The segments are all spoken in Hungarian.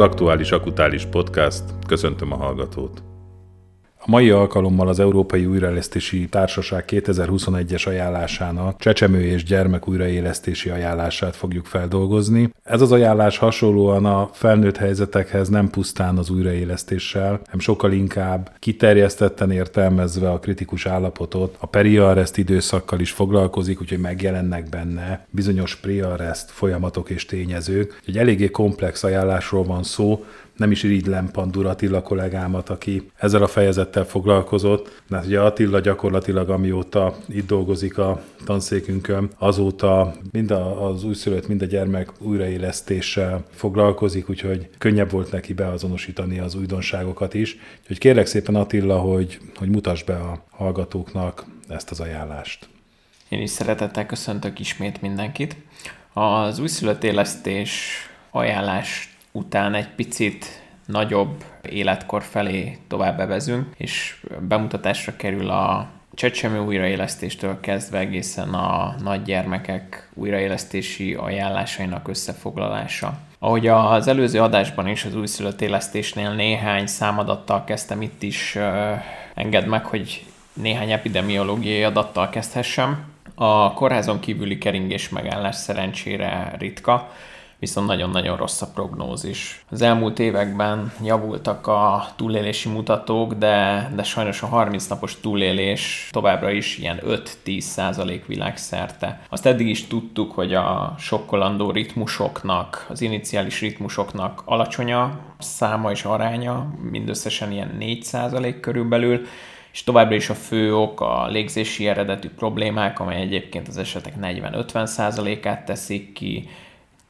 Az Aktuális Akutális Podcast. Köszöntöm a hallgatót. A mai alkalommal az Európai Újraélesztési Társaság 2021-es ajánlásának csecsemő és gyermek újraélesztési ajánlását fogjuk feldolgozni. Ez az ajánlás hasonlóan a felnőtt helyzetekhez nem pusztán az újraélesztéssel, hanem sokkal inkább kiterjesztetten értelmezve a kritikus állapotot, a periarrest időszakkal is foglalkozik, úgyhogy megjelennek benne bizonyos prearrest folyamatok és tényezők. Egy eléggé komplex ajánlásról van szó, nem is irigylem Pandur Attila kollégámat, aki ezzel a fejezettel foglalkozott, mert ugye Attila gyakorlatilag amióta itt dolgozik a tanszékünkön, azóta mind az újszülött, mind a gyermek újraélesztéssel foglalkozik, úgyhogy könnyebb volt neki beazonosítani az újdonságokat is. Úgyhogy kérlek szépen Attila, hogy, hogy mutass be a hallgatóknak ezt az ajánlást. Én is szeretettel köszöntök ismét mindenkit. Az újszülött élesztés ajánlás után egy picit nagyobb életkor felé tovább bevezünk, és bemutatásra kerül a csecsemő újraélesztéstől kezdve egészen a nagygyermekek újraélesztési ajánlásainak összefoglalása. Ahogy az előző adásban is az újszülött élesztésnél néhány számadattal kezdtem, itt is enged meg, hogy néhány epidemiológiai adattal kezdhessem. A kórházon kívüli keringés megállás szerencsére ritka, viszont nagyon-nagyon rossz a prognózis. Az elmúlt években javultak a túlélési mutatók, de, de sajnos a 30 napos túlélés továbbra is ilyen 5-10 százalék világszerte. Azt eddig is tudtuk, hogy a sokkolandó ritmusoknak, az iniciális ritmusoknak alacsony száma és aránya, mindösszesen ilyen 4 százalék körülbelül, és továbbra is a fő ok a légzési eredetű problémák, amely egyébként az esetek 40-50%-át teszik ki,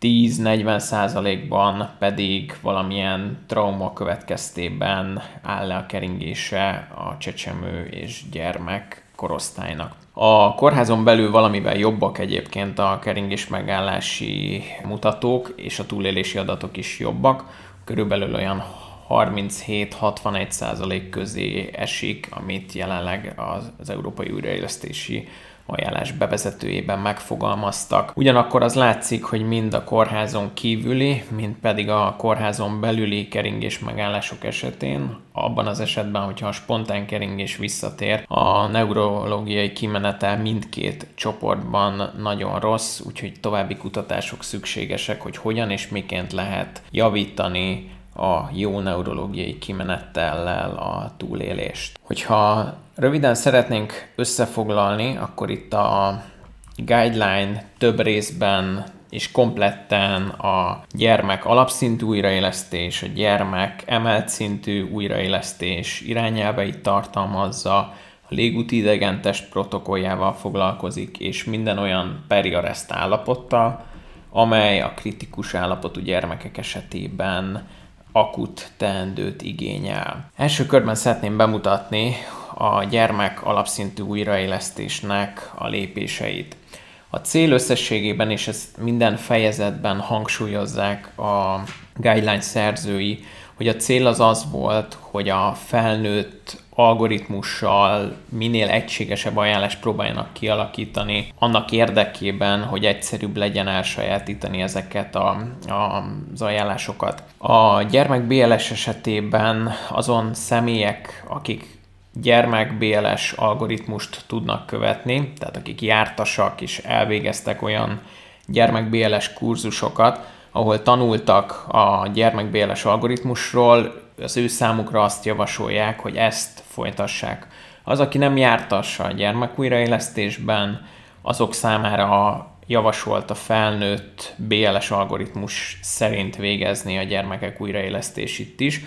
10-40 százalékban pedig valamilyen trauma következtében áll le a keringése a csecsemő és gyermek korosztálynak. A kórházon belül valamivel jobbak egyébként a keringés megállási mutatók, és a túlélési adatok is jobbak. Körülbelül olyan 37-61 százalék közé esik, amit jelenleg az, az Európai Újraélesztési ajánlás bevezetőjében megfogalmaztak. Ugyanakkor az látszik, hogy mind a kórházon kívüli, mind pedig a kórházon belüli keringés megállások esetén, abban az esetben, hogyha a spontán keringés visszatér, a neurológiai kimenetel mindkét csoportban nagyon rossz, úgyhogy további kutatások szükségesek, hogy hogyan és miként lehet javítani a jó neurológiai kimenettellel a túlélést. Hogyha röviden szeretnénk összefoglalni, akkor itt a guideline több részben és kompletten a gyermek alapszintű újraélesztés, a gyermek emelt szintű újraélesztés irányelveit tartalmazza, a légúti idegentest protokolljával foglalkozik, és minden olyan periareszt állapottal, amely a kritikus állapotú gyermekek esetében akut teendőt igényel. Első körben szeretném bemutatni a gyermek alapszintű újraélesztésnek a lépéseit. A cél összességében, és ezt minden fejezetben hangsúlyozzák a guideline szerzői, hogy a cél az az volt, hogy a felnőtt algoritmussal minél egységesebb ajánlást próbáljanak kialakítani, annak érdekében, hogy egyszerűbb legyen elsajátítani ezeket a, a, az ajánlásokat. A gyermek BLS esetében azon személyek, akik gyermek BLS algoritmust tudnak követni, tehát akik jártasak és elvégeztek olyan gyermek BLS kurzusokat, ahol tanultak a gyermek BLS algoritmusról, az ő számukra azt javasolják, hogy ezt folytassák. Az, aki nem jártassa a gyermek újraélesztésben, azok számára javasolt a felnőtt BLS algoritmus szerint végezni a gyermekek újraélesztését is.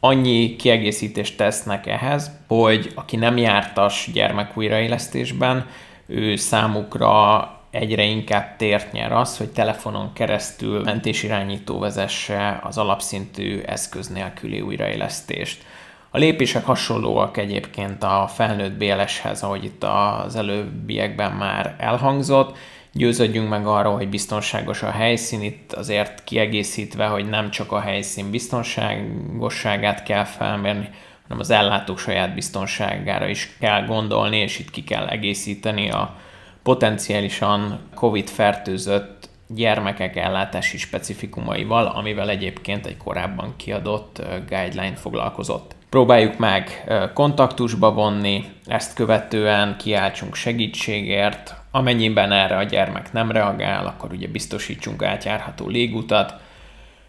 Annyi kiegészítést tesznek ehhez, hogy aki nem jártas gyermek újraélesztésben, ő számukra egyre inkább tért nyer az, hogy telefonon keresztül mentésirányító vezesse az alapszintű eszköz nélküli újraélesztést. A lépések hasonlóak egyébként a felnőtt BLS-hez, ahogy itt az előbbiekben már elhangzott. Győződjünk meg arról, hogy biztonságos a helyszín, itt azért kiegészítve, hogy nem csak a helyszín biztonságosságát kell felmérni, hanem az ellátók saját biztonságára is kell gondolni, és itt ki kell egészíteni a potenciálisan COVID-fertőzött gyermekek ellátási specifikumaival, amivel egyébként egy korábban kiadott guideline foglalkozott. Próbáljuk meg kontaktusba vonni, ezt követően kiáltsunk segítségért, amennyiben erre a gyermek nem reagál, akkor ugye biztosítsunk átjárható légutat,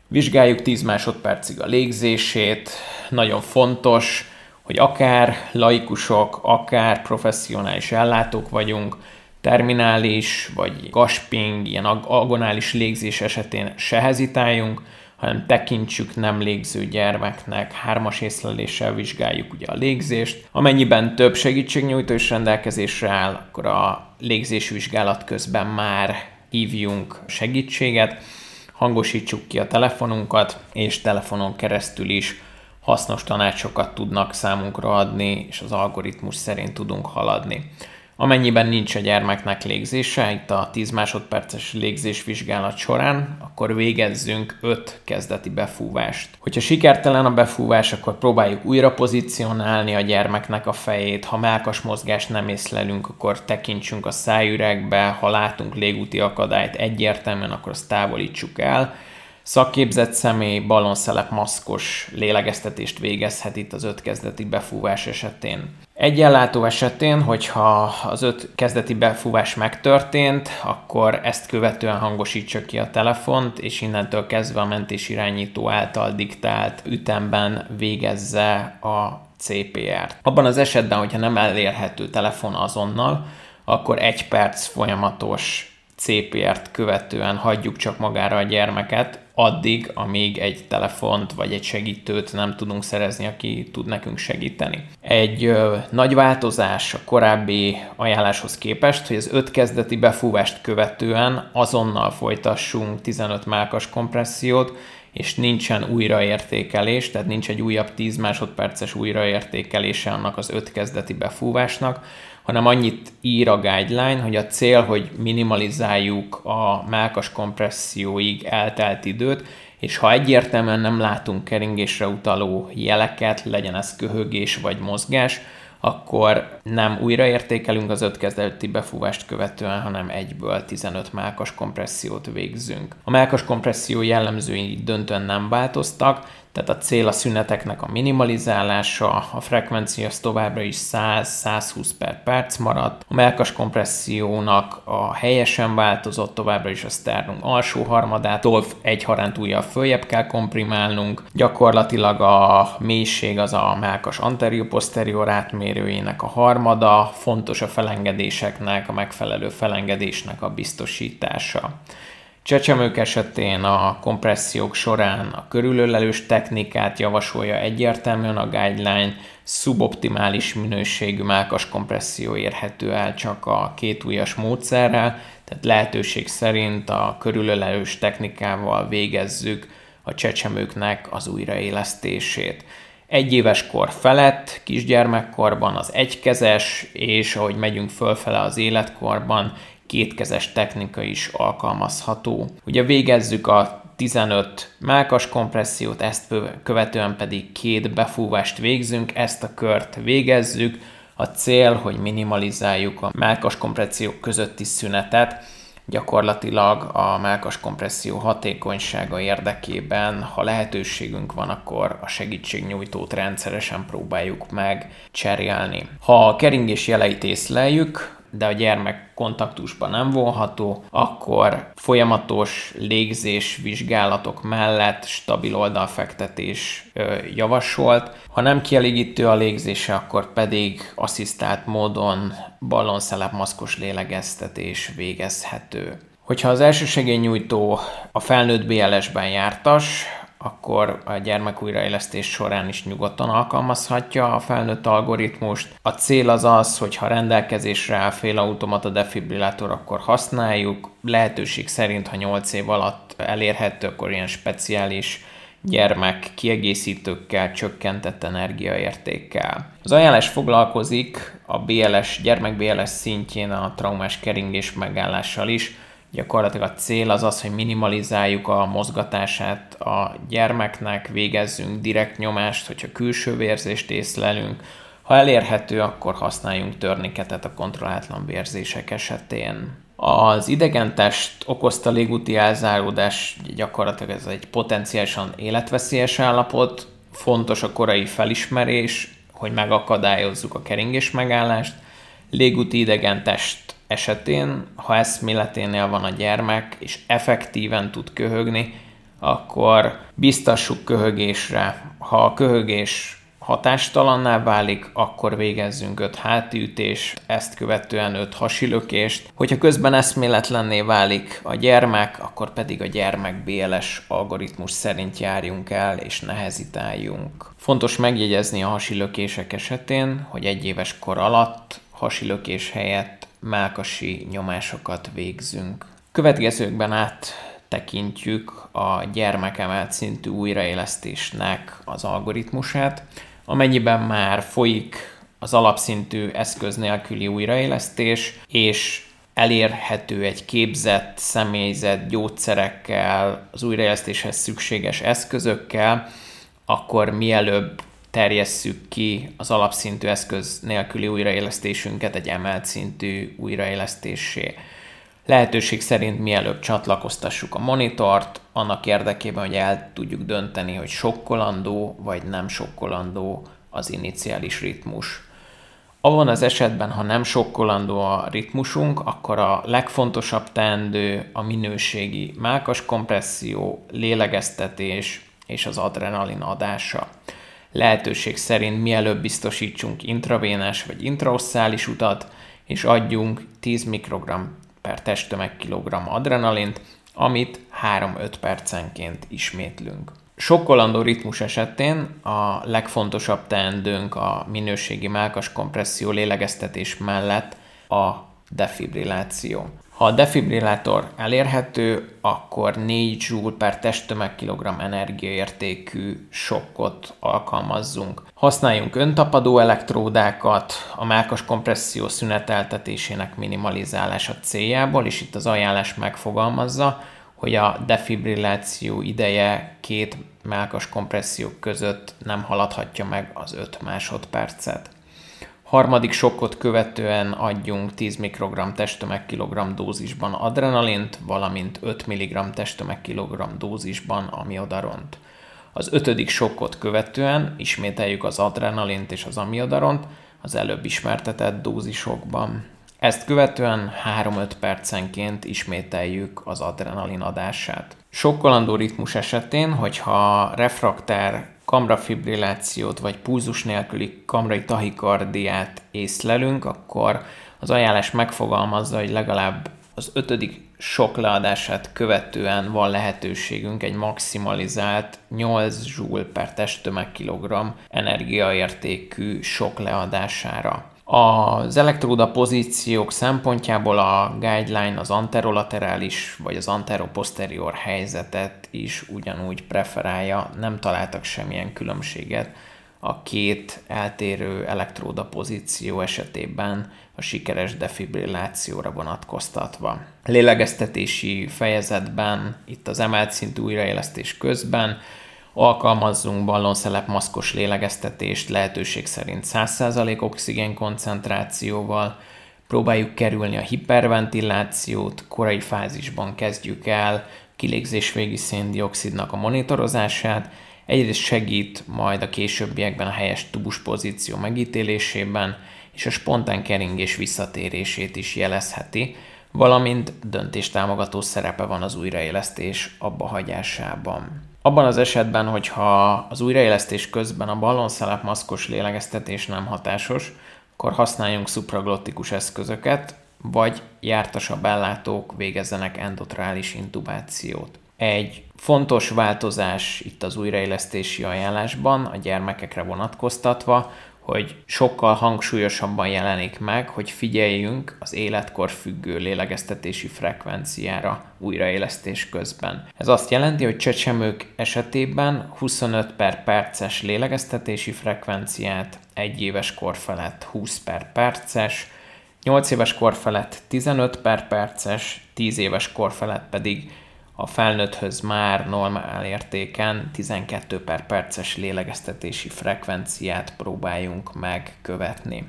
vizsgáljuk 10 másodpercig a légzését, nagyon fontos, hogy akár laikusok, akár professzionális ellátók vagyunk, terminális vagy gasping, ilyen agonális légzés esetén se hezitáljunk, hanem tekintsük nem légző gyermeknek, hármas észleléssel vizsgáljuk ugye a légzést. Amennyiben több segítségnyújtó is rendelkezésre áll, akkor a légzésvizsgálat közben már hívjunk segítséget, hangosítsuk ki a telefonunkat, és telefonon keresztül is hasznos tanácsokat tudnak számunkra adni, és az algoritmus szerint tudunk haladni. Amennyiben nincs a gyermeknek légzése, itt a 10 másodperces légzésvizsgálat során, akkor végezzünk 5 kezdeti befúvást. Hogyha sikertelen a befúvás, akkor próbáljuk újra pozícionálni a gyermeknek a fejét. Ha melkas mozgást nem észlelünk, akkor tekintsünk a szájüregbe, ha látunk légúti akadályt egyértelműen, akkor azt távolítsuk el Szakképzett személy balonszelep maszkos lélegeztetést végezhet itt az öt kezdeti befúvás esetén. Egy ellátó esetén, hogyha az öt kezdeti befúvás megtörtént, akkor ezt követően hangosítsa ki a telefont, és innentől kezdve a mentés irányító által diktált ütemben végezze a CPR-t. Abban az esetben, hogyha nem elérhető telefon azonnal, akkor egy perc folyamatos CPR-t követően hagyjuk csak magára a gyermeket, addig, amíg egy telefont vagy egy segítőt nem tudunk szerezni, aki tud nekünk segíteni. Egy ö, nagy változás a korábbi ajánláshoz képest, hogy az öt kezdeti befúvást követően azonnal folytassunk 15 mákas kompressziót, és nincsen újraértékelés, tehát nincs egy újabb 10 másodperces újraértékelése annak az öt kezdeti befúvásnak, hanem annyit ír a guideline, hogy a cél, hogy minimalizáljuk a melkas kompresszióig eltelt időt, és ha egyértelműen nem látunk keringésre utaló jeleket, legyen ez köhögés vagy mozgás, akkor nem újraértékelünk az öt kezdeti befúvást követően, hanem egyből 15 melkas kompressziót végzünk. A melkas kompresszió jellemzői döntően nem változtak, tehát a cél a szüneteknek a minimalizálása, a frekvencia az továbbra is 100-120 per perc maradt, a melkas kompressziónak a helyesen változott, továbbra is a sternum alsó harmadától egy újjal följebb kell komprimálnunk, gyakorlatilag a mélység az a melkas anterior-posterior átmérőjének a harmada, fontos a felengedéseknek, a megfelelő felengedésnek a biztosítása. Csecsemők esetén a kompressziók során a körülölelős technikát javasolja egyértelműen a guideline, szuboptimális minőségű mákas kompresszió érhető el csak a két ujjas módszerrel, tehát lehetőség szerint a körülölelős technikával végezzük a csecsemőknek az újraélesztését. Egy éves kor felett, kisgyermekkorban az egykezes, és ahogy megyünk fölfele az életkorban, kétkezes technika is alkalmazható. Ugye végezzük a 15 mákas kompressziót, ezt követően pedig két befúvást végzünk, ezt a kört végezzük. A cél, hogy minimalizáljuk a mákas kompressziók közötti szünetet, gyakorlatilag a melkas kompresszió hatékonysága érdekében, ha lehetőségünk van, akkor a segítségnyújtót rendszeresen próbáljuk meg cserélni. Ha a keringés jeleit észleljük, de a gyermek kontaktusban nem vonható, akkor folyamatos légzés vizsgálatok mellett stabil oldalfektetés javasolt. Ha nem kielégítő a légzése, akkor pedig asszisztált módon ballonszelep maszkos lélegeztetés végezhető. Hogyha az elsősegélynyújtó a felnőtt BLS-ben jártas, akkor a gyermek újraélesztés során is nyugodtan alkalmazhatja a felnőtt algoritmust. A cél az az, hogy ha rendelkezésre áll félautomata defibrillátor, akkor használjuk. Lehetőség szerint, ha 8 év alatt elérhető, akkor ilyen speciális gyermek kiegészítőkkel, csökkentett energiaértékkel. Az ajánlás foglalkozik a BLS, gyermek BLS szintjén a traumás keringés megállással is, Gyakorlatilag a cél az az, hogy minimalizáljuk a mozgatását a gyermeknek, végezzünk direkt nyomást, hogyha külső vérzést észlelünk. Ha elérhető, akkor használjunk törniketet a kontrollátlan vérzések esetén. Az idegentest okozta légúti elzáródás gyakorlatilag ez egy potenciálisan életveszélyes állapot, fontos a korai felismerés, hogy megakadályozzuk a keringés megállást. Légúti idegentest esetén, ha eszméleténél van a gyermek, és effektíven tud köhögni, akkor biztassuk köhögésre. Ha a köhögés hatástalanná válik, akkor végezzünk 5 hátiütés, ezt követően 5 hasilökést. Hogyha közben eszméletlenné válik a gyermek, akkor pedig a gyermek BLS algoritmus szerint járjunk el és nehezítáljunk. Fontos megjegyezni a hasilökések esetén, hogy egy éves kor alatt hasilökés helyett melkasi nyomásokat végzünk. Következőkben át tekintjük a gyermekemelt szintű újraélesztésnek az algoritmusát. Amennyiben már folyik az alapszintű eszköz nélküli újraélesztés, és elérhető egy képzett személyzet gyógyszerekkel, az újraélesztéshez szükséges eszközökkel, akkor mielőbb terjesszük ki az alapszintű eszköz nélküli újraélesztésünket egy emelt szintű újraélesztésé. Lehetőség szerint mielőbb csatlakoztassuk a monitort, annak érdekében, hogy el tudjuk dönteni, hogy sokkolandó vagy nem sokkolandó az iniciális ritmus. Abban az esetben, ha nem sokkolandó a ritmusunk, akkor a legfontosabb teendő a minőségi mákas kompresszió, lélegeztetés és az adrenalin adása. Lehetőség szerint mielőbb biztosítsunk intravénás vagy intraosszális utat, és adjunk 10 mikrogram per testtömeg kilogramm adrenalint, amit 3-5 percenként ismétlünk. Sokkolandó ritmus esetén a legfontosabb teendőnk a minőségi melkas kompresszió lélegeztetés mellett a defibrilláció. Ha a defibrillátor elérhető, akkor 4 Joule per testtömegkilogramm energiaértékű sokkot alkalmazzunk. Használjunk öntapadó elektródákat a mákas kompresszió szüneteltetésének minimalizálása céljából, és itt az ajánlás megfogalmazza, hogy a defibrilláció ideje két melkas kompressziók között nem haladhatja meg az 5 másodpercet. Harmadik sokkot követően adjunk 10 mikrogram testtömegkilogramm dózisban adrenalint, valamint 5 mg testtömegkilogramm dózisban amiodaront. Az ötödik sokkot követően ismételjük az adrenalint és az amiodaront az előbb ismertetett dózisokban. Ezt követően 3-5 percenként ismételjük az adrenalin adását. Sokkolandó ritmus esetén, hogyha refraktár kamrafibrillációt vagy pulzus nélküli kamrai tahikardiát észlelünk, akkor az ajánlás megfogalmazza, hogy legalább az ötödik sok leadását követően van lehetőségünk egy maximalizált 8 joule per testtömegkilogramm energiaértékű sok leadására. Az elektróda pozíciók szempontjából a guideline az anterolaterális vagy az anteroposterior helyzetet is ugyanúgy preferálja, nem találtak semmilyen különbséget a két eltérő elektróda pozíció esetében a sikeres defibrillációra vonatkoztatva. Lélegeztetési fejezetben, itt az emelt szintű újraélesztés közben alkalmazzunk ballonszelep maszkos lélegeztetést lehetőség szerint 100% oxigén koncentrációval, próbáljuk kerülni a hiperventilációt, korai fázisban kezdjük el kilégzés végi széndiokszidnak a monitorozását, egyrészt segít majd a későbbiekben a helyes tubus pozíció megítélésében, és a spontán keringés visszatérését is jelezheti, valamint döntéstámogató szerepe van az újraélesztés abba hagyásában. Abban az esetben, hogyha az újraélesztés közben a ballonszelep maszkos lélegeztetés nem hatásos, akkor használjunk szupraglottikus eszközöket, vagy jártasabb ellátók végezzenek endotrális intubációt. Egy fontos változás itt az újraélesztési ajánlásban a gyermekekre vonatkoztatva, hogy sokkal hangsúlyosabban jelenik meg, hogy figyeljünk az életkor függő lélegeztetési frekvenciára újraélesztés közben. Ez azt jelenti, hogy csecsemők esetében 25 per perces lélegeztetési frekvenciát, egy éves kor felett 20 per perces, 8 éves kor felett 15 per perces, 10 éves kor felett pedig a felnőtthöz már normál értéken 12 per perces lélegeztetési frekvenciát próbáljunk megkövetni.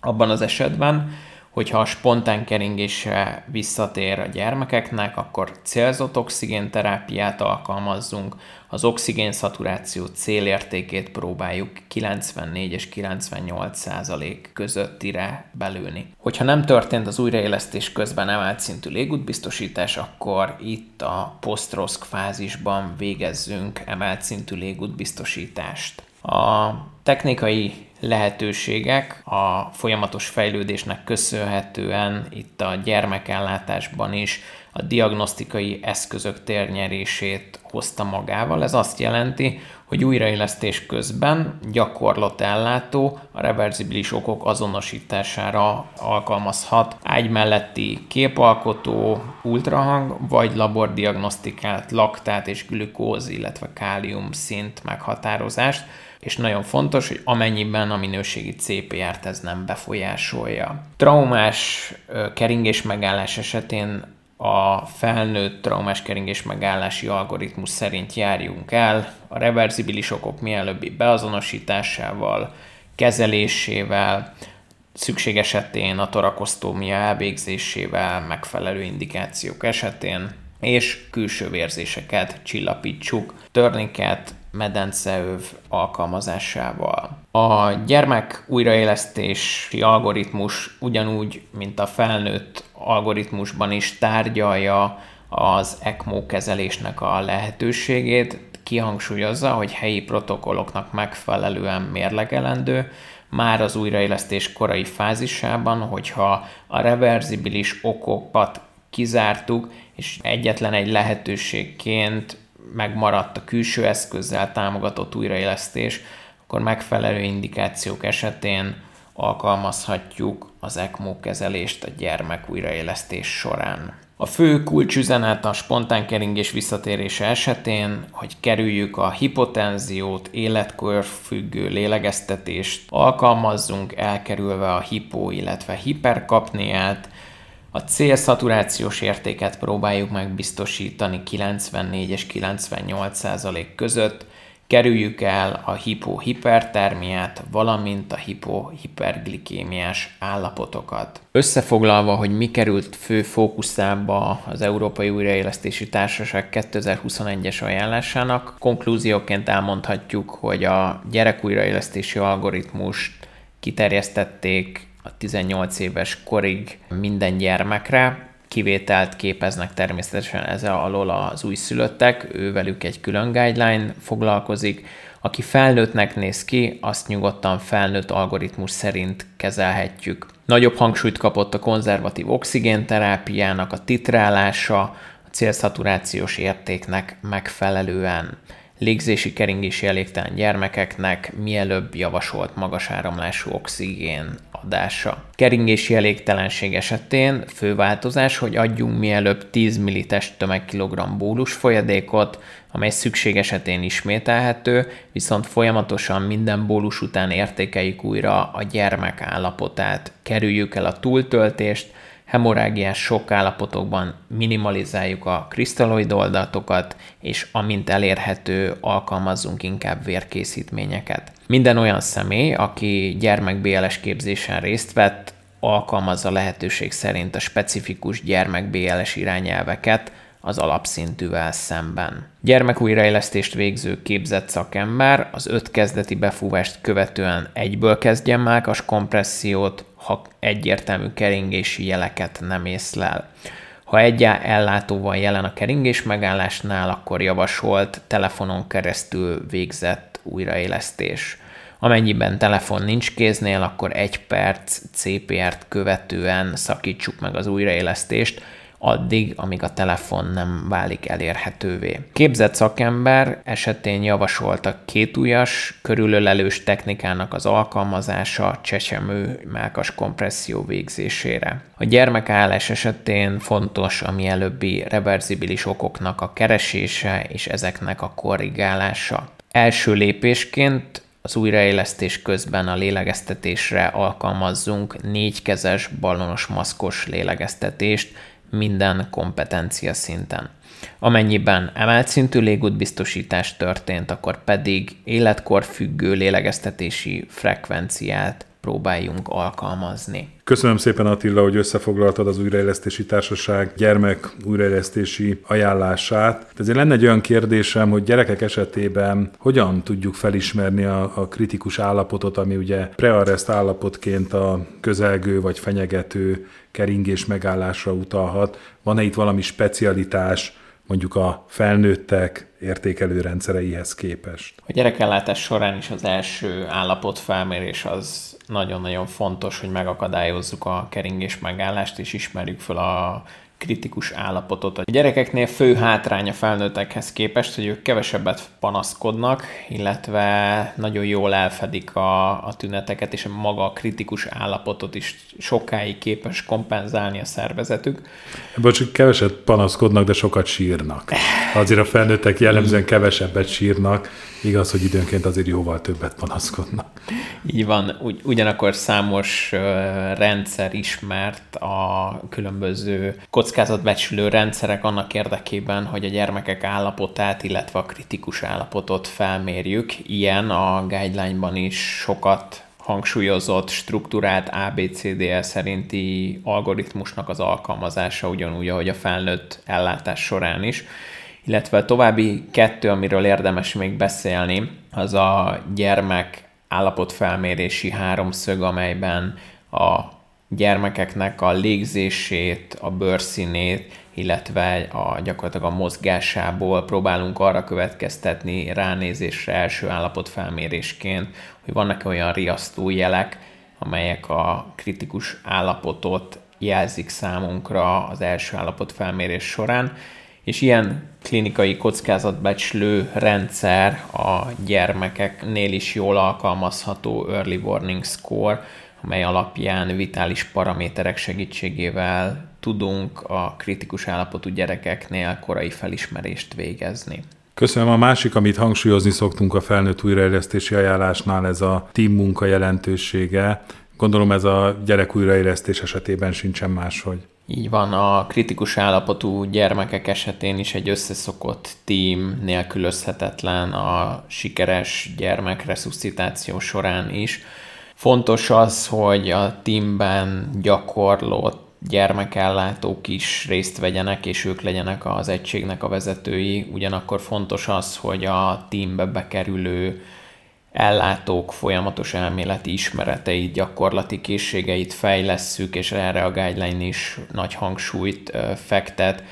Abban az esetben, hogyha a spontán keringésre visszatér a gyermekeknek, akkor célzott oxigénterápiát alkalmazzunk, az oxigén szaturáció célértékét próbáljuk 94 és 98 százalék közöttire belőni. Hogyha nem történt az újraélesztés közben emelt szintű légútbiztosítás, akkor itt a post fázisban végezzünk emelt szintű légútbiztosítást. A technikai lehetőségek a folyamatos fejlődésnek köszönhetően itt a gyermekellátásban is a diagnosztikai eszközök térnyerését hozta magával. Ez azt jelenti, hogy újraélesztés közben gyakorlatellátó a reverzibilis okok azonosítására alkalmazhat ágy melletti képalkotó, ultrahang vagy labordiagnosztikált laktát és glükóz, illetve kálium szint meghatározást, és nagyon fontos, hogy amennyiben a minőségi CPR-t ez nem befolyásolja. Traumás keringés megállás esetén a felnőtt traumás keringés megállási algoritmus szerint járjunk el, a reverzibilis okok mielőbbi beazonosításával, kezelésével, szükség esetén a torakosztómia elvégzésével, megfelelő indikációk esetén, és külső vérzéseket csillapítsuk, törniket, medenceöv alkalmazásával. A gyermek újraélesztési algoritmus ugyanúgy, mint a felnőtt algoritmusban is tárgyalja az ECMO kezelésnek a lehetőségét, kihangsúlyozza, hogy helyi protokolloknak megfelelően mérlegelendő, már az újraélesztés korai fázisában, hogyha a reverzibilis okokat kizártuk, és egyetlen egy lehetőségként megmaradt a külső eszközzel támogatott újraélesztés, akkor megfelelő indikációk esetén alkalmazhatjuk az ECMO kezelést a gyermek újraélesztés során. A fő kulcsüzenet a spontán keringés visszatérése esetén, hogy kerüljük a hipotenziót, életkor függő lélegeztetést, alkalmazzunk elkerülve a hipo, illetve hiperkapniát, a célszaturációs értéket próbáljuk meg biztosítani 94 és 98 százalék között, kerüljük el a hipohipertermiát, valamint a hipohiperglikémiás állapotokat. Összefoglalva, hogy mi került fő fókuszába az Európai Újraélesztési Társaság 2021-es ajánlásának, konklúzióként elmondhatjuk, hogy a gyerekújraélesztési algoritmust kiterjesztették a 18 éves korig minden gyermekre, kivételt képeznek természetesen ezzel alól az újszülöttek, ővelük egy külön guideline foglalkozik. Aki felnőttnek néz ki, azt nyugodtan felnőtt algoritmus szerint kezelhetjük. Nagyobb hangsúlyt kapott a konzervatív oxigénterápiának a titrálása, a célszaturációs értéknek megfelelően légzési keringési elégtelen gyermekeknek mielőbb javasolt magas áramlású oxigén adása. Keringési elégtelenség esetén fő változás, hogy adjunk mielőbb 10 ml tömegkilogramm bólus folyadékot, amely szükség esetén ismételhető, viszont folyamatosan minden bólus után értékeljük újra a gyermek állapotát. Kerüljük el a túltöltést, hemorágiás sok állapotokban minimalizáljuk a krisztalloid oldatokat, és amint elérhető, alkalmazzunk inkább vérkészítményeket. Minden olyan személy, aki gyermek BLS képzésen részt vett, alkalmazza lehetőség szerint a specifikus gyermek BLS irányelveket, az alapszintűvel szemben. Gyermekújraélesztést végző képzett szakember az öt kezdeti befúvást követően egyből kezdjen mákas kompressziót, ha egyértelmű keringési jeleket nem észlel. Ha egy ellátó van jelen a keringés megállásnál, akkor javasolt telefonon keresztül végzett újraélesztés. Amennyiben telefon nincs kéznél, akkor egy perc CPR-t követően szakítsuk meg az újraélesztést, addig, amíg a telefon nem válik elérhetővé. Képzett szakember esetén javasoltak kétújas, körülölelős technikának az alkalmazása csecsemő mákas kompresszió végzésére. A gyermekállás esetén fontos a mielőbbi reverzibilis okoknak a keresése és ezeknek a korrigálása. Első lépésként az újraélesztés közben a lélegeztetésre alkalmazzunk négykezes ballonos maszkos lélegeztetést, minden kompetencia szinten. Amennyiben emelt szintű légútbiztosítás történt, akkor pedig életkor függő lélegeztetési frekvenciát próbáljunk alkalmazni. Köszönöm szépen Attila, hogy összefoglaltad az Újraélesztési Társaság gyermek újraélesztési ajánlását. Ezért lenne egy olyan kérdésem, hogy gyerekek esetében hogyan tudjuk felismerni a, a kritikus állapotot, ami ugye prearrest állapotként a közelgő vagy fenyegető keringés megállásra utalhat. Van-e itt valami specialitás, mondjuk a felnőttek értékelő rendszereihez képest. A gyerekellátás során is az első állapotfelmérés az nagyon-nagyon fontos, hogy megakadályozzuk a keringés megállást, és ismerjük fel a kritikus állapotot. A gyerekeknél fő hátránya felnőttekhez képest, hogy ők kevesebbet panaszkodnak, illetve nagyon jól elfedik a, a tüneteket, és a maga a kritikus állapotot is sokáig képes kompenzálni a szervezetük. Ebből csak keveset panaszkodnak, de sokat sírnak. Azért a felnőttek jellemzően kevesebbet sírnak, igaz, hogy időnként azért jóval többet panaszkodnak. Így van, Ugy, ugyanakkor számos rendszer ismert a különböző kockázatbecsülő rendszerek annak érdekében, hogy a gyermekek állapotát, illetve a kritikus állapotot felmérjük. Ilyen a guideline-ban is sokat hangsúlyozott, struktúrált ABCDL szerinti algoritmusnak az alkalmazása, ugyanúgy, ahogy a felnőtt ellátás során is. Illetve további kettő, amiről érdemes még beszélni, az a gyermek állapotfelmérési háromszög, amelyben a gyermekeknek a légzését, a bőrszínét, illetve a gyakorlatilag a mozgásából próbálunk arra következtetni ránézésre első állapotfelmérésként, hogy vannak olyan riasztó jelek, amelyek a kritikus állapotot jelzik számunkra az első állapotfelmérés során, és ilyen klinikai kockázatbecslő rendszer a gyermekeknél is jól alkalmazható Early Warning Score, amely alapján vitális paraméterek segítségével tudunk a kritikus állapotú gyerekeknél korai felismerést végezni. Köszönöm. A másik, amit hangsúlyozni szoktunk a felnőtt újraélesztési ajánlásnál, ez a team munka jelentősége. Gondolom ez a gyerek újraélesztés esetében sincsen máshogy. Így van, a kritikus állapotú gyermekek esetén is egy összeszokott team nélkülözhetetlen a sikeres gyermekresuscitáció során is. Fontos az, hogy a teamben gyakorlott gyermekellátók is részt vegyenek, és ők legyenek az egységnek a vezetői. Ugyanakkor fontos az, hogy a teambe bekerülő ellátók folyamatos elméleti ismereteit, gyakorlati készségeit fejlesszük, és erre a guideline is nagy hangsúlyt fektet,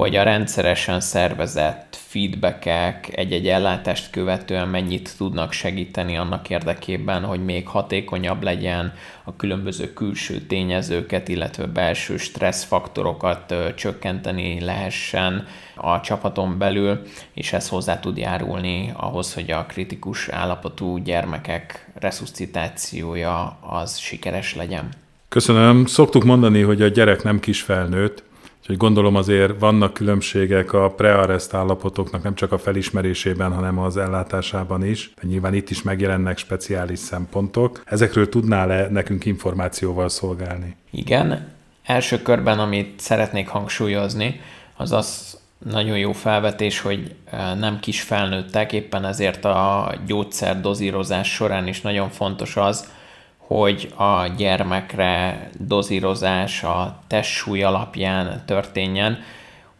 hogy a rendszeresen szervezett feedbackek egy-egy ellátást követően mennyit tudnak segíteni annak érdekében, hogy még hatékonyabb legyen a különböző külső tényezőket, illetve belső stresszfaktorokat csökkenteni lehessen a csapaton belül, és ez hozzá tud járulni ahhoz, hogy a kritikus állapotú gyermekek resuscitációja az sikeres legyen. Köszönöm. Szoktuk mondani, hogy a gyerek nem kis felnőtt, Úgyhogy gondolom azért vannak különbségek a prearrest állapotoknak nem csak a felismerésében, hanem az ellátásában is. De nyilván itt is megjelennek speciális szempontok. Ezekről tudnál-e nekünk információval szolgálni? Igen. Első körben, amit szeretnék hangsúlyozni, az az nagyon jó felvetés, hogy nem kis felnőttek, éppen ezért a gyógyszer dozírozás során is nagyon fontos az, hogy a gyermekre dozírozás a testsúly alapján történjen.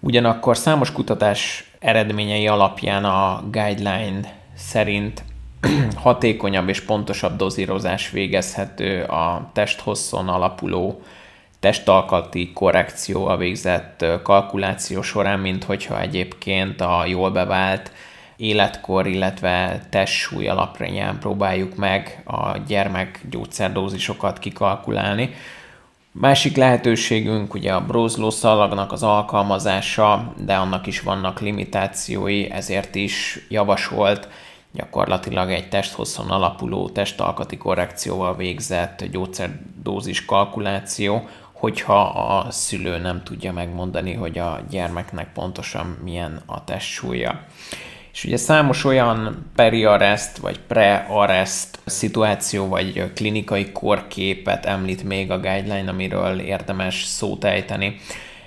Ugyanakkor számos kutatás eredményei alapján a guideline szerint hatékonyabb és pontosabb dozírozás végezhető a testhosszon alapuló testalkati a végzett kalkuláció során, mint hogyha egyébként a jól bevált életkor, illetve testsúly alapján próbáljuk meg a gyermek gyógyszerdózisokat kikalkulálni. Másik lehetőségünk ugye a brózló szalagnak az alkalmazása, de annak is vannak limitációi, ezért is javasolt gyakorlatilag egy testhosszon alapuló testalkati korrekcióval végzett gyógyszerdózis kalkuláció, hogyha a szülő nem tudja megmondani, hogy a gyermeknek pontosan milyen a testsúlya. És ugye számos olyan periarrest vagy pre-arrest szituáció vagy klinikai korképet említ még a guideline, amiről érdemes szót ejteni.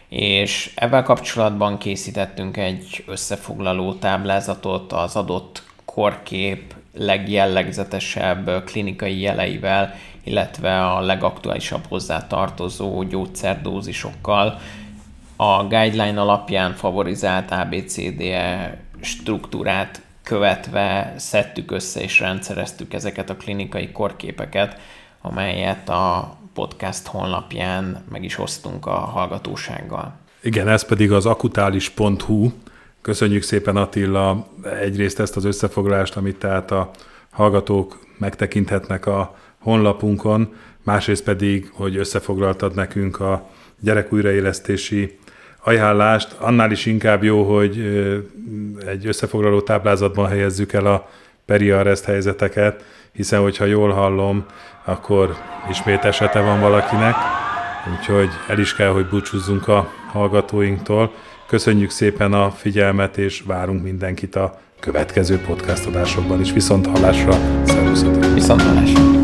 És ebben kapcsolatban készítettünk egy összefoglaló táblázatot az adott korkép legjellegzetesebb klinikai jeleivel, illetve a legaktuálisabb hozzá tartozó gyógyszerdózisokkal. A guideline alapján favorizált ABCDE struktúrát követve szedtük össze és rendszereztük ezeket a klinikai korképeket, amelyet a podcast honlapján meg is osztunk a hallgatósággal. Igen, ez pedig az akutális.hu. Köszönjük szépen Attila egyrészt ezt az összefoglalást, amit tehát a hallgatók megtekinthetnek a honlapunkon, másrészt pedig, hogy összefoglaltad nekünk a gyerek újraélesztési ajánlást. Annál is inkább jó, hogy egy összefoglaló táblázatban helyezzük el a periarrest helyzeteket, hiszen hogyha jól hallom, akkor ismét esete van valakinek, úgyhogy el is kell, hogy búcsúzzunk a hallgatóinktól. Köszönjük szépen a figyelmet, és várunk mindenkit a következő podcast adásokban is. Viszont hallásra, szervusztok! Viszont hallásra!